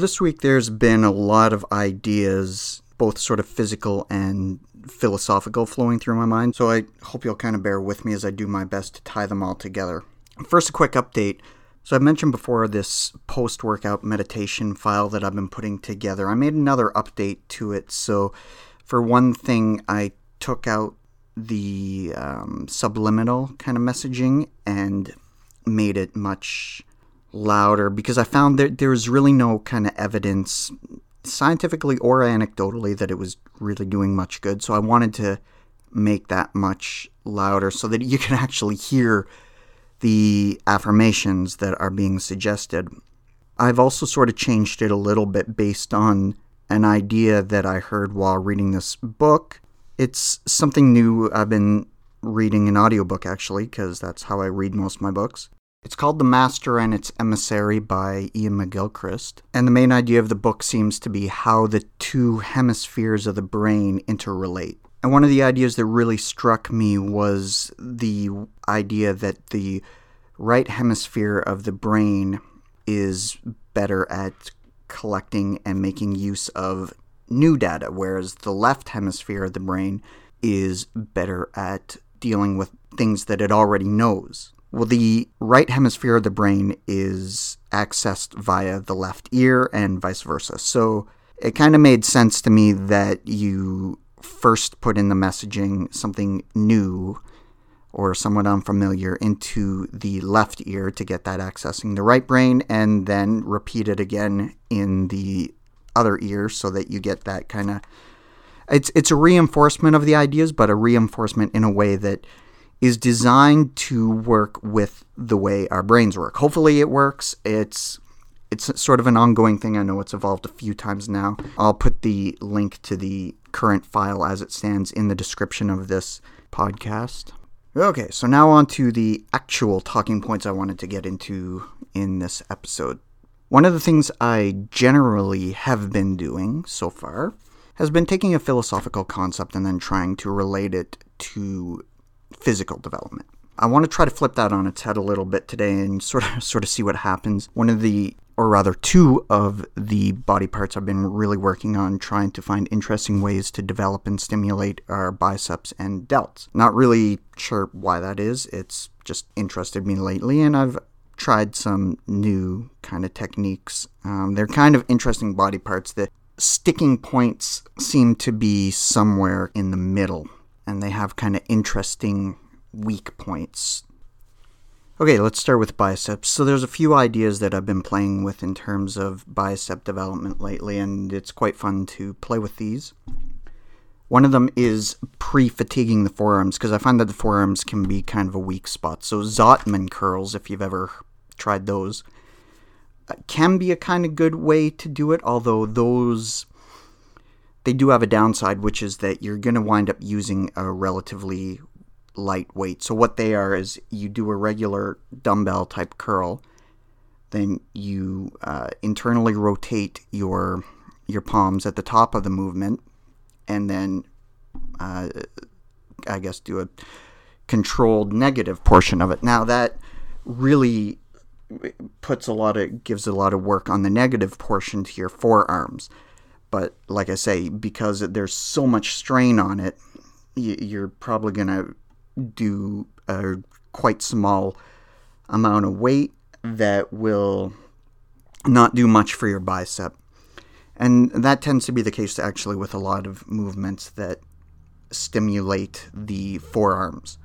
This week there's been a lot of ideas, both sort of physical and philosophical, flowing through my mind. So I hope you'll kind of bear with me as I do my best to tie them all together. First, a quick update. So I mentioned before this post workout meditation file that I've been putting together. I made another update to it. So, for one thing, I took out the um, subliminal kind of messaging and made it much louder because I found that there was really no kind of evidence, scientifically or anecdotally, that it was really doing much good. So I wanted to make that much louder so that you can actually hear the affirmations that are being suggested. I've also sort of changed it a little bit based on an idea that I heard while reading this book. It's something new I've been reading an audiobook actually, because that's how I read most of my books. It's called The Master and Its Emissary by Iain McGilchrist. And the main idea of the book seems to be how the two hemispheres of the brain interrelate. And one of the ideas that really struck me was the idea that the right hemisphere of the brain is better at collecting and making use of new data, whereas the left hemisphere of the brain is better at dealing with things that it already knows. Well, the right hemisphere of the brain is accessed via the left ear and vice versa. So it kind of made sense to me that you first put in the messaging something new or somewhat unfamiliar into the left ear to get that accessing the right brain and then repeat it again in the other ear so that you get that kind of it's it's a reinforcement of the ideas but a reinforcement in a way that is designed to work with the way our brains work. Hopefully, it works. It's it's sort of an ongoing thing. I know it's evolved a few times now. I'll put the link to the current file as it stands in the description of this podcast. Okay, so now on to the actual talking points I wanted to get into in this episode. One of the things I generally have been doing so far has been taking a philosophical concept and then trying to relate it to physical development. I want to try to flip that on its head a little bit today and sort of sort of see what happens. One of the or rather two of the body parts I've been really working on trying to find interesting ways to develop and stimulate are biceps and delts. Not really sure why that is. It's just interested me lately and I've tried some new kind of techniques. Um, they're kind of interesting body parts that sticking points seem to be somewhere in the middle and they have kind of interesting weak points. Okay, let's start with biceps. So there's a few ideas that I've been playing with in terms of bicep development lately, and it's quite fun to play with these. One of them is pre-fatiguing the forearms because I find that the forearms can be kind of a weak spot. So Zottman curls, if you've ever tried those, uh, can be a kind of good way to do it. Although those they do have a downside, which is that you're going to wind up using a relatively light weight. So what they are is you do a regular dumbbell type curl, then you uh, internally rotate your your palms at the top of the movement, and then uh, I guess do a controlled negative portion of it. Now that really puts a lot of gives a lot of work on the negative portion to your forearms. But like I say, because there's so much strain on it, you're probably going to do a quite small amount of weight that will not do much for your bicep. And that tends to be the case actually with a lot of movements that stimulate the forearms.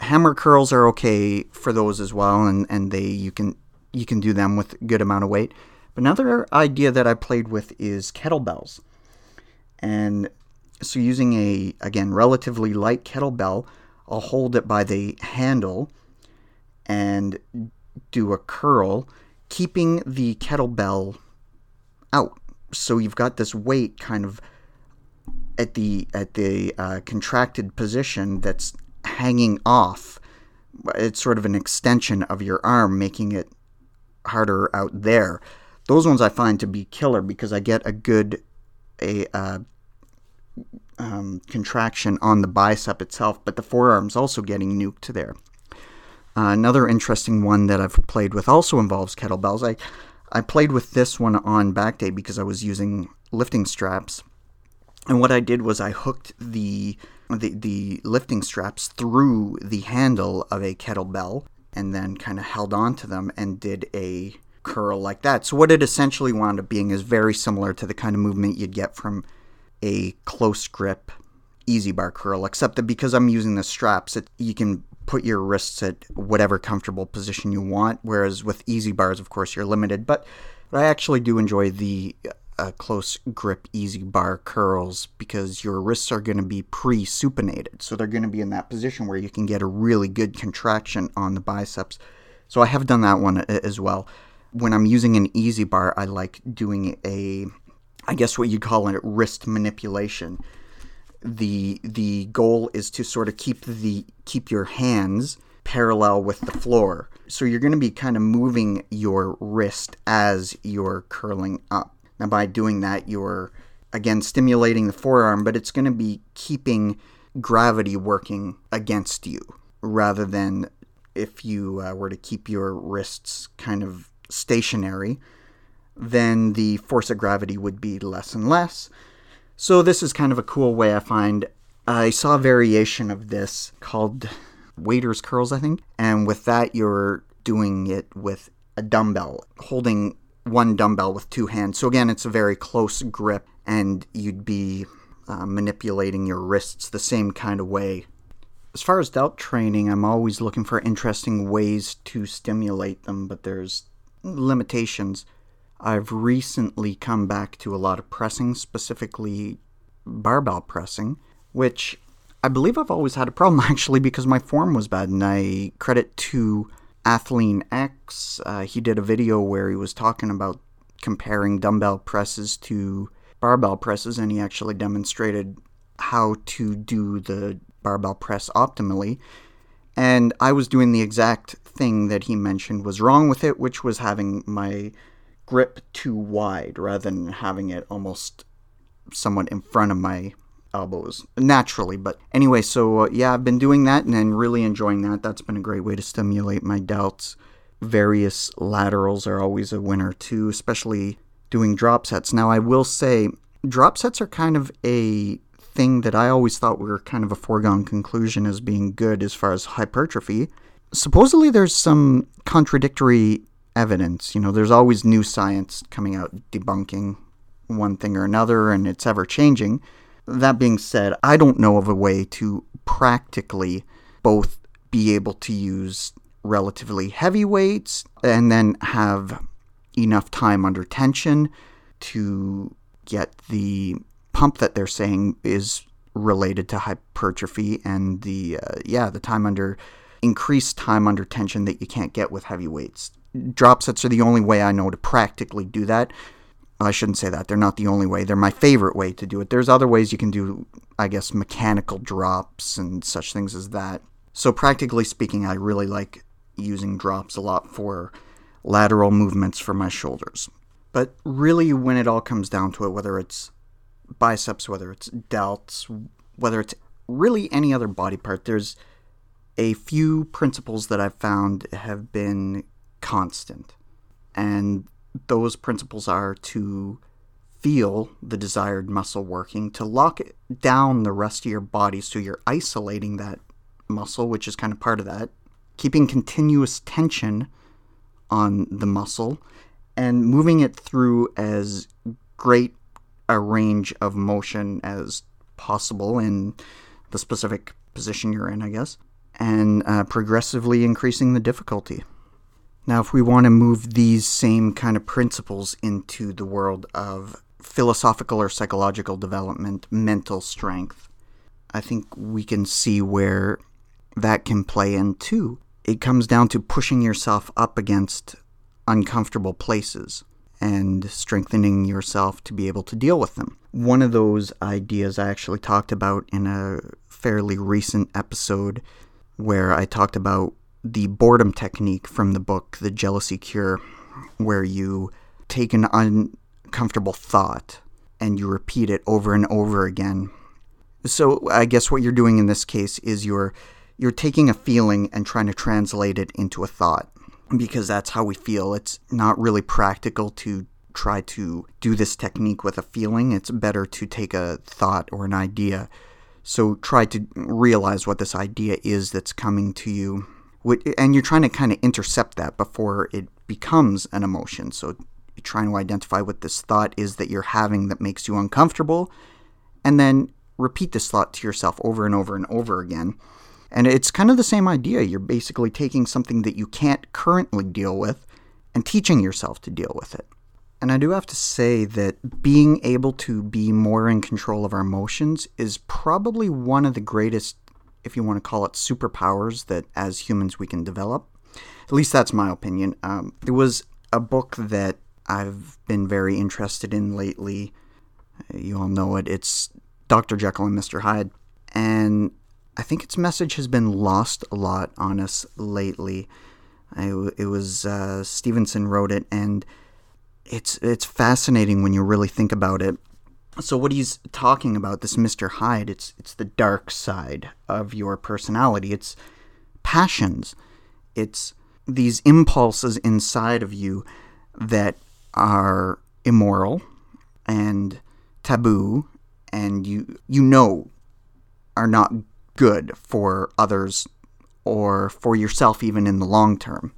Hammer curls are okay for those as well, and, and they you can you can do them with good amount of weight. Another idea that I played with is kettlebells. And so using a, again, relatively light kettlebell, I'll hold it by the handle and do a curl, keeping the kettlebell out. So you've got this weight kind of at the at the uh, contracted position that's hanging off. It's sort of an extension of your arm, making it harder out there. Those ones I find to be killer because I get a good a uh, um, contraction on the bicep itself, but the forearm's also getting nuked there. Uh, another interesting one that I've played with also involves kettlebells. I, I played with this one on back day because I was using lifting straps. And what I did was I hooked the, the the lifting straps through the handle of a kettlebell and then kind of held on to them and did a curl like that. So what it essentially wound up being is very similar to the kind of movement you'd get from a close grip EZ bar curl, except that because I'm using the straps, it, you can put your wrists at whatever comfortable position you want. Whereas with EZ bars, of course, you're limited. But, but I actually do enjoy the uh, close grip EZ bar curls because your wrists are going to be pre supinated. So they're going to be in that position where you can get a really good contraction on the biceps. So I have done that one as well. When I'm using an EZ bar, I like doing a, I guess what you'd call a wrist manipulation the the goal is to sort of keep the keep your hands parallel with the floor. So you're going to be kind of moving your wrist as you're curling up. Now by doing that you're again stimulating the forearm, but it's going to be keeping gravity working against you rather than if you uh, were to keep your wrists kind of stationary, then the force of gravity would be less and less so this is kind of a cool way I find. I saw a variation of this called waiter's curls, I think. And with that, you're doing it with a dumbbell, holding one dumbbell with two hands. So again, it's a very close grip, and you'd be uh, manipulating your wrists the same kind of way. As far as delt training, I'm always looking for interesting ways to stimulate them, but there's limitations. I've recently come back to a lot of pressing, specifically barbell pressing, which I believe I've always had a problem actually because my form was bad. And I credit to Athlean X. Uh, he did a video where he was talking about comparing dumbbell presses to barbell presses, and he actually demonstrated how to do the barbell press optimally. And I was doing the exact thing that he mentioned was wrong with it, which was having my grip too wide rather than having it almost somewhat in front of my elbows naturally. But anyway, so uh, yeah, I've been doing that and then really enjoying that. That's been a great way to stimulate my delts. Various laterals are always a winner too, especially doing drop sets. Now, I will say, drop sets are kind of a thing that I always thought were kind of a foregone conclusion as being good as far as hypertrophy. Supposedly, there's some contradictory evidence. You know, there's always new science coming out debunking one thing or another, and it's ever changing. That being said, I don't know of a way to practically both be able to use relatively heavy weights and then have enough time under tension to get the pump that they're saying is related to hypertrophy and the uh, yeah the time under increased time under tension that you can't get with heavy weights drop sets are the only way I know to practically do that. I shouldn't say that. They're not the only way. They're my favorite way to do it. There's other ways you can do, I guess, mechanical drops and such things as that. So, practically speaking, I really like using drops a lot for lateral movements for my shoulders. But really, when it all comes down to it, whether it's biceps, whether it's delts, whether it's really any other body part, there's a few principles that I've found have been constant. And those principles are to feel the desired muscle working, to lock down the rest of your body so you're isolating that muscle, which is kind of part of that, keeping continuous tension on the muscle, and moving it through as great a range of motion as possible in the specific position you're in, I guess, and uh, progressively increasing the difficulty. Now, if we want to move these same kind of principles into the world of philosophical or psychological development, mental strength, I think we can see where that can play in too. It comes down to pushing yourself up against uncomfortable places and strengthening yourself to be able to deal with them. One of those ideas I actually talked about in a fairly recent episode where I talked about the boredom technique from the book The Jealousy Cure, where you take an uncomfortable thought and you repeat it over and over again. So I guess what you're doing in this case is you're you're taking a feeling and trying to translate it into a thought. Because that's how we feel. It's not really practical to try to do this technique with a feeling. It's better to take a thought or an idea. So try to realize what this idea is that's coming to you. And you're trying to kind of intercept that before it becomes an emotion. So you're trying to identify what this thought is that you're having that makes you uncomfortable. And then repeat this thought to yourself over and over and over again. And it's kind of the same idea. You're basically taking something that you can't currently deal with and teaching yourself to deal with it. And I do have to say that being able to be more in control of our emotions is probably one of the greatest, if you want to call it superpowers, that as humans we can develop. At least that's my opinion. Um, there was a book that I've been very interested in lately. You all know it. It's Dr. Jekyll and Mr. Hyde. And I think its message has been lost a lot on us lately. I, it was uh, Stevenson wrote it, and it's it's fascinating when you really think about it. So what he's talking about, this Mr. Hyde, it's it's the dark side of your personality. It's passions. It's these impulses inside of you that are immoral and taboo and you you know are not good for others or for yourself even in the long term.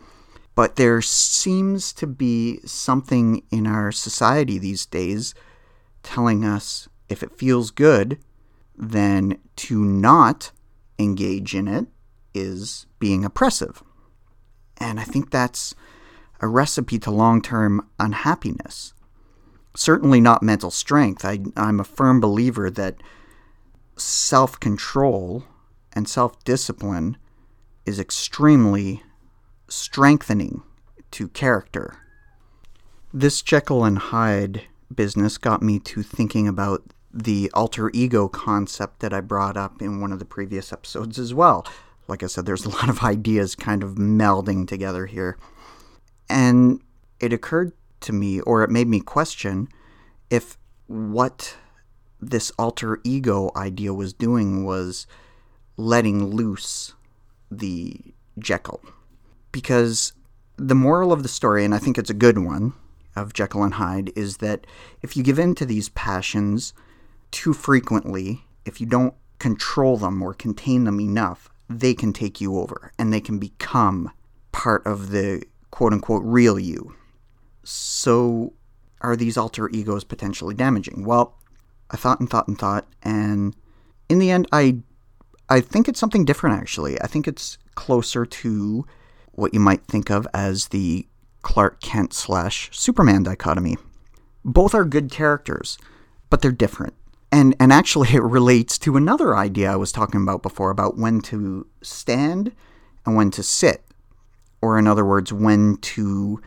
But there seems to be something in our society these days telling us if it feels good, then to not engage in it is being oppressive. And I think that's a recipe to long term unhappiness. Certainly not mental strength. I, I'm a firm believer that self control and self discipline is extremely strengthening to character. This Jekyll and Hyde business got me to thinking about the alter ego concept that I brought up in one of the previous episodes as well. Like I said, there's a lot of ideas kind of melding together here. And it occurred to me, or it made me question, if what this alter ego idea was doing was letting loose the Jekyll because the moral of the story, and I think it's a good one, of Jekyll and Hyde is that if you give in to these passions too frequently, if you don't control them or contain them enough, they can take you over and they can become part of the quote unquote real you. So, are these alter egos potentially damaging? Well, I thought and thought and thought, and in the end, I I think it's something different actually. I think it's closer to what you might think of as the Clark Kent slash Superman dichotomy. Both are good characters, but they're different. And, and actually, it relates to another idea I was talking about before about when to stand and when to sit. Or, in other words, when to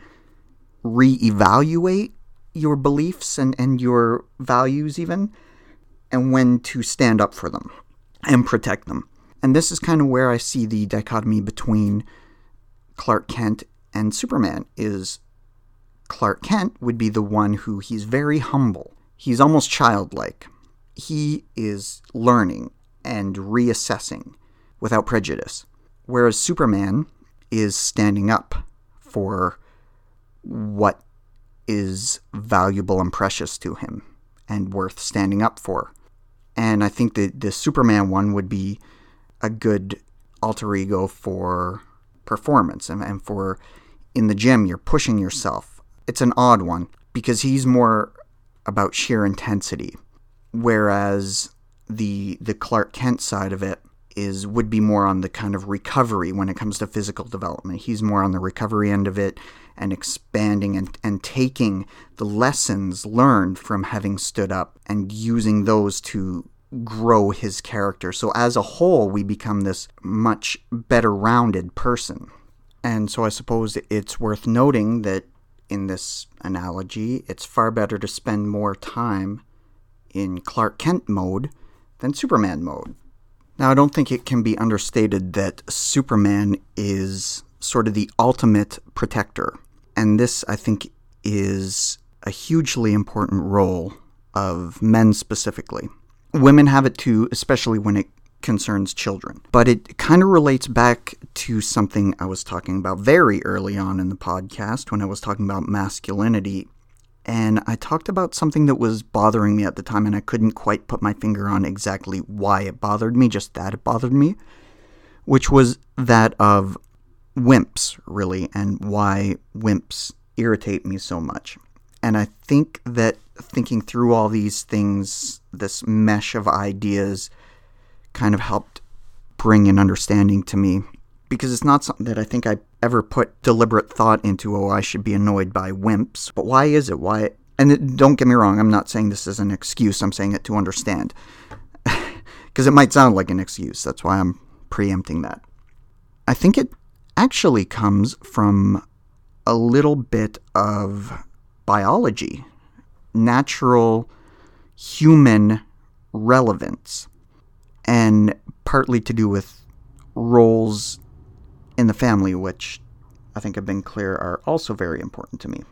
reevaluate your beliefs and, and your values, even, and when to stand up for them and protect them. And this is kind of where I see the dichotomy between Clark Kent and Superman is Clark Kent would be the one who he's very humble. He's almost childlike. He is learning and reassessing without prejudice. Whereas Superman is standing up for what is valuable and precious to him and worth standing up for. And I think that the Superman one would be a good alter ego for performance and, and for in the gym you're pushing yourself. It's an odd one because he's more about sheer intensity, whereas the the Clark Kent side of it is would be more on the kind of recovery when it comes to physical development. He's more on the recovery end of it and expanding and, and taking the lessons learned from having stood up and using those to grow his character. So as a whole, we become this much better rounded person. And so I suppose it's worth noting that in this analogy, it's far better to spend more time in Clark Kent mode than Superman mode. Now, I don't think it can be understated that Superman is sort of the ultimate protector. And this, I think, is a hugely important role of men specifically women have it too, especially when it concerns children. But it kind of relates back to something I was talking about very early on in the podcast when I was talking about masculinity. And I talked about something that was bothering me at the time, and I couldn't quite put my finger on exactly why it bothered me, just that it bothered me, which was that of wimps, really, and why wimps irritate me so much. And I think that thinking through all these things, this mesh of ideas, kind of helped bring an understanding to me because it's not something that I think I ever put deliberate thought into. Oh, I should be annoyed by wimps. But why is it? Why? And it, don't get me wrong, I'm not saying this is an excuse. I'm saying it to understand because it might sound like an excuse. That's why I'm preempting that. I think it actually comes from a little bit of biology, natural human relevance, and partly to do with roles in the family, which I think have been clear are also very important to me.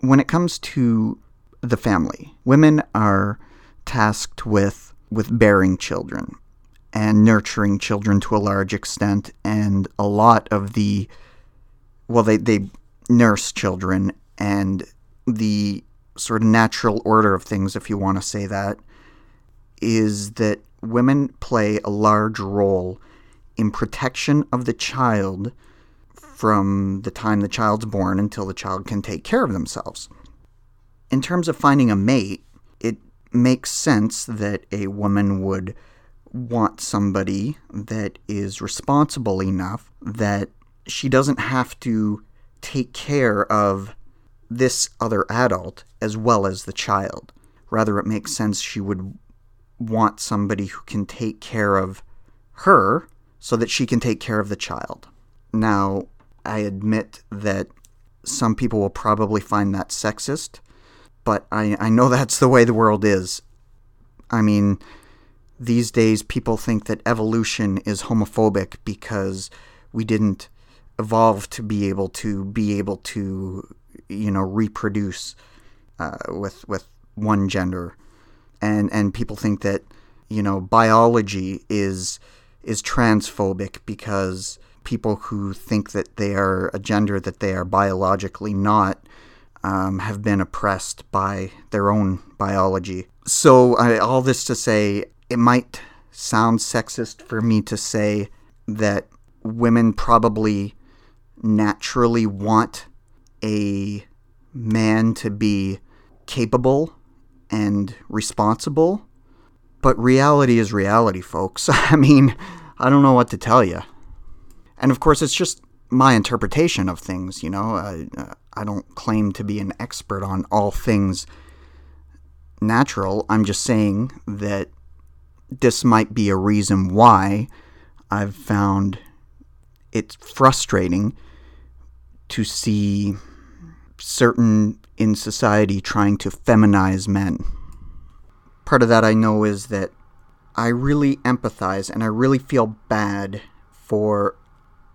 When it comes to the family, women are tasked with with bearing children and nurturing children to a large extent and a lot of the well they they nurse children and the sort of natural order of things if you want to say that is that women play a large role in protection of the child from the time the child's born until the child can take care of themselves. In terms of finding a mate, it makes sense that a woman would want somebody that is responsible enough that she doesn't have to take care of this other adult as well as the child. Rather, it makes sense she would want somebody who can take care of her so that she can take care of the child. Now, I admit that some people will probably find that sexist, but I, I know that's the way the world is. I mean, these days people think that evolution is homophobic because we didn't evolve to be able to be able to you know reproduce uh, with with one gender and and people think that you know biology is is transphobic because people who think that they are a gender that they are biologically not um, have been oppressed by their own biology. So I, all this to say, it might sound sexist for me to say that women probably naturally want a man to be capable and responsible. But reality is reality, folks. I mean, I don't know what to tell you. And of course, it's just my interpretation of things, you know. I, I don't claim to be an expert on all things natural. I'm just saying that this might be a reason why I've found it frustrating to see certain in society trying to feminize men. Part of that I know is that I really empathize and I really feel bad for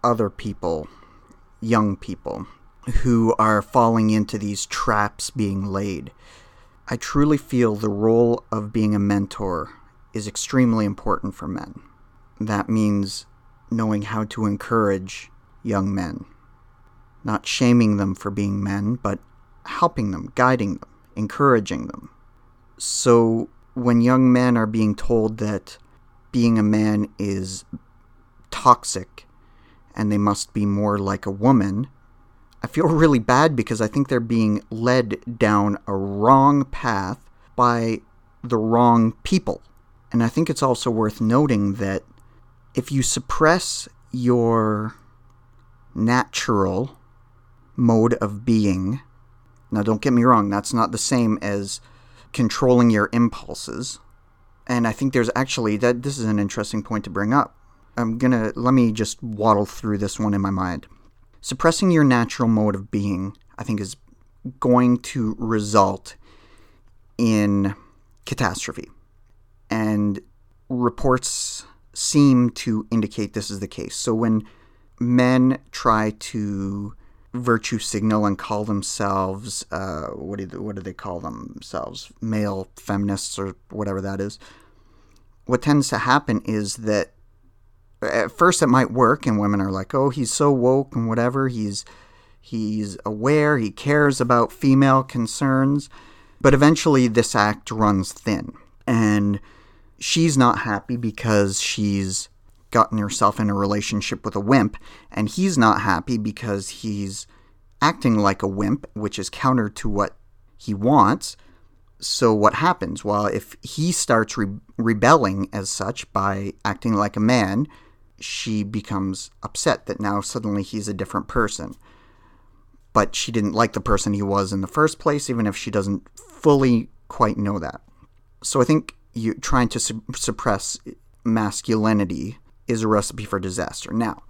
other people, young people, who are falling into these traps being laid. I truly feel the role of being a mentor is extremely important for men. That means knowing how to encourage young men, not shaming them for being men, but helping them, guiding them, encouraging them. So when young men are being told that being a man is toxic and they must be more like a woman, I feel really bad because I think they're being led down a wrong path by the wrong people. And I think it's also worth noting that if you suppress your natural mode of being, now don't get me wrong, that's not the same as controlling your impulses. And I think there's actually that this is an interesting point to bring up. I'm going to let me just waddle through this one in my mind. Suppressing your natural mode of being, I think is going to result in catastrophe and reports seem to indicate this is the case. So when men try to virtue signal and call themselves uh, what do they, what do they call themselves male feminists or whatever that is what tends to happen is that at first it might work and women are like, "Oh, he's so woke and whatever. He's he's aware, he cares about female concerns." But eventually this act runs thin and she's not happy because she's gotten herself in a relationship with a wimp and he's not happy because he's acting like a wimp, which is counter to what he wants. So, what happens? Well, if he starts re- rebelling as such by acting like a man, she becomes upset that now suddenly he's a different person. But she didn't like the person he was in the first place, even if she doesn't fully quite know that. So, I think you trying to su- suppress masculinity is a recipe for disaster. Now,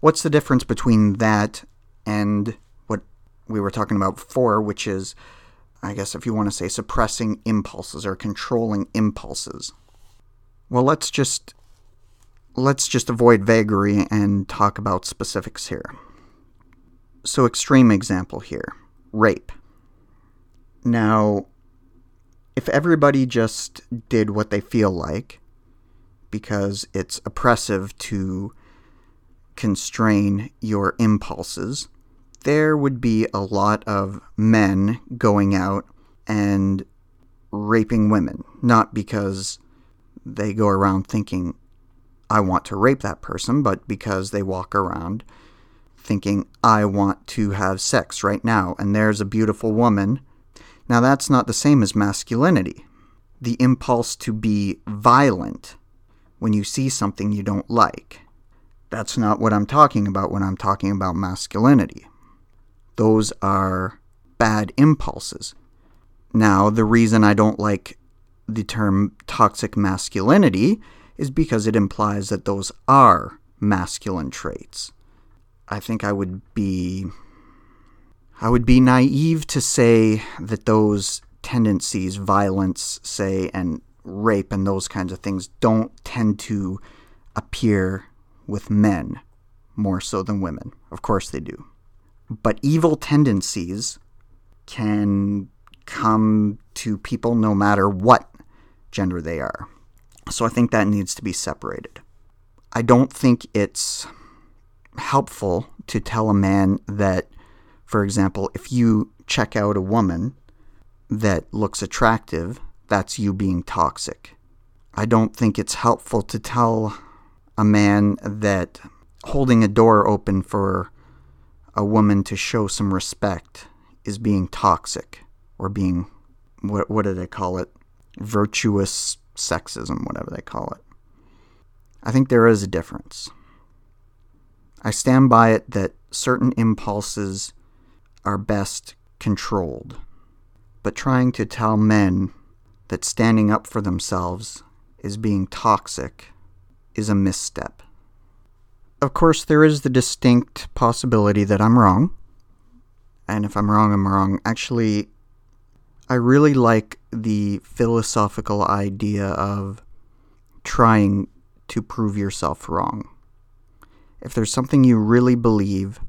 what's the difference between that and what we were talking about before, which is, I guess, if you want to say, suppressing impulses or controlling impulses? Well, let's just let's just avoid vagary and talk about specifics here. So, extreme example here rape. Now, if everybody just did what they feel like, because it's oppressive to constrain your impulses, there would be a lot of men going out and raping women, not because they go around thinking, I want to rape that person, but because they walk around thinking, I want to have sex right now, and there's a beautiful woman. Now, that's not the same as masculinity. The impulse to be violent when you see something you don't like. That's not what I'm talking about when I'm talking about masculinity. Those are bad impulses. Now, the reason I don't like the term toxic masculinity is because it implies that those are masculine traits. I think I would be I would be naive to say that those tendencies, violence, say, and rape and those kinds of things don't tend to appear with men more so than women. Of course they do. But evil tendencies can come to people no matter what gender they are. So I think that needs to be separated. I don't think it's helpful to tell a man that, for example, if you check out a woman that looks attractive, that's you being toxic. I don't think it's helpful to tell a man that holding a door open for a woman to show some respect is being toxic or being what what do they call it? Virtuous sexism, whatever they call it. I think there is a difference. I stand by it that certain impulses are best controlled. But trying to tell men that standing up for themselves is being toxic is a misstep. Of course, there is the distinct possibility that I'm wrong. And if I'm wrong, I'm wrong. Actually, I really like the philosophical idea of trying to prove yourself wrong. If there's something you really believe,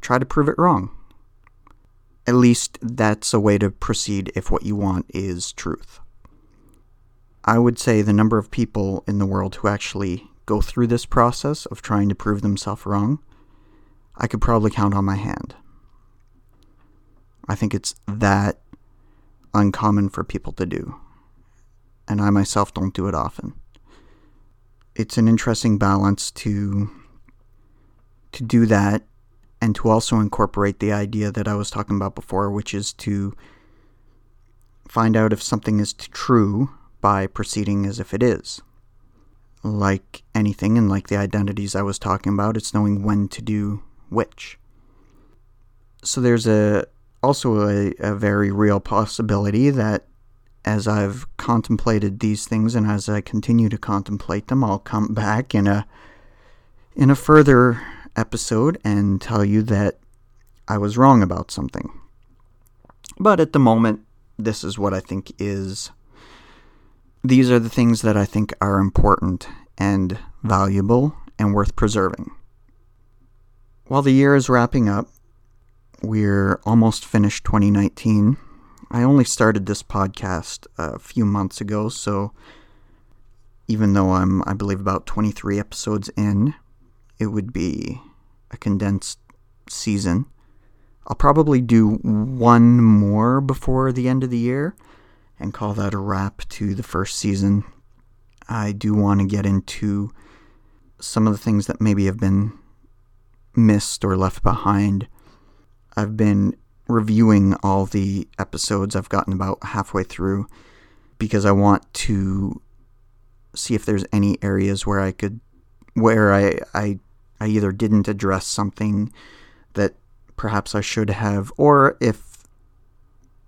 try to prove it wrong. At least that's a way to proceed if what you want is truth. I would say the number of people in the world who actually go through this process of trying to prove themselves wrong, I could probably count on my hand. I think it's that uncommon for people to do. And I myself don't do it often. It's an interesting balance to to do that and to also incorporate the idea that I was talking about before, which is to find out if something is true by proceeding as if it is. Like anything, and like the identities I was talking about, it's knowing when to do which. So there's a also a, a very real possibility that as I've contemplated these things and as I continue to contemplate them, I'll come back in a in a further episode and tell you that I was wrong about something. But at the moment, this is what I think is. These are the things that I think are important and valuable and worth preserving. While the year is wrapping up, we're almost finished 2019. I only started this podcast a few months ago, so even though I'm, I believe, about 23 episodes in, it would be a condensed season. I'll probably do one more before the end of the year and call that a wrap to the first season. I do want to get into some of the things that maybe have been missed or left behind. I've been reviewing all the episodes. I've gotten about halfway through because I want to see if there's any areas where I could where I I I either didn't address something that perhaps I should have or if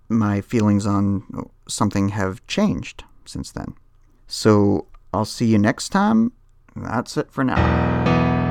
my feelings on something have changed since then. So I'll see you next time. That's it for now.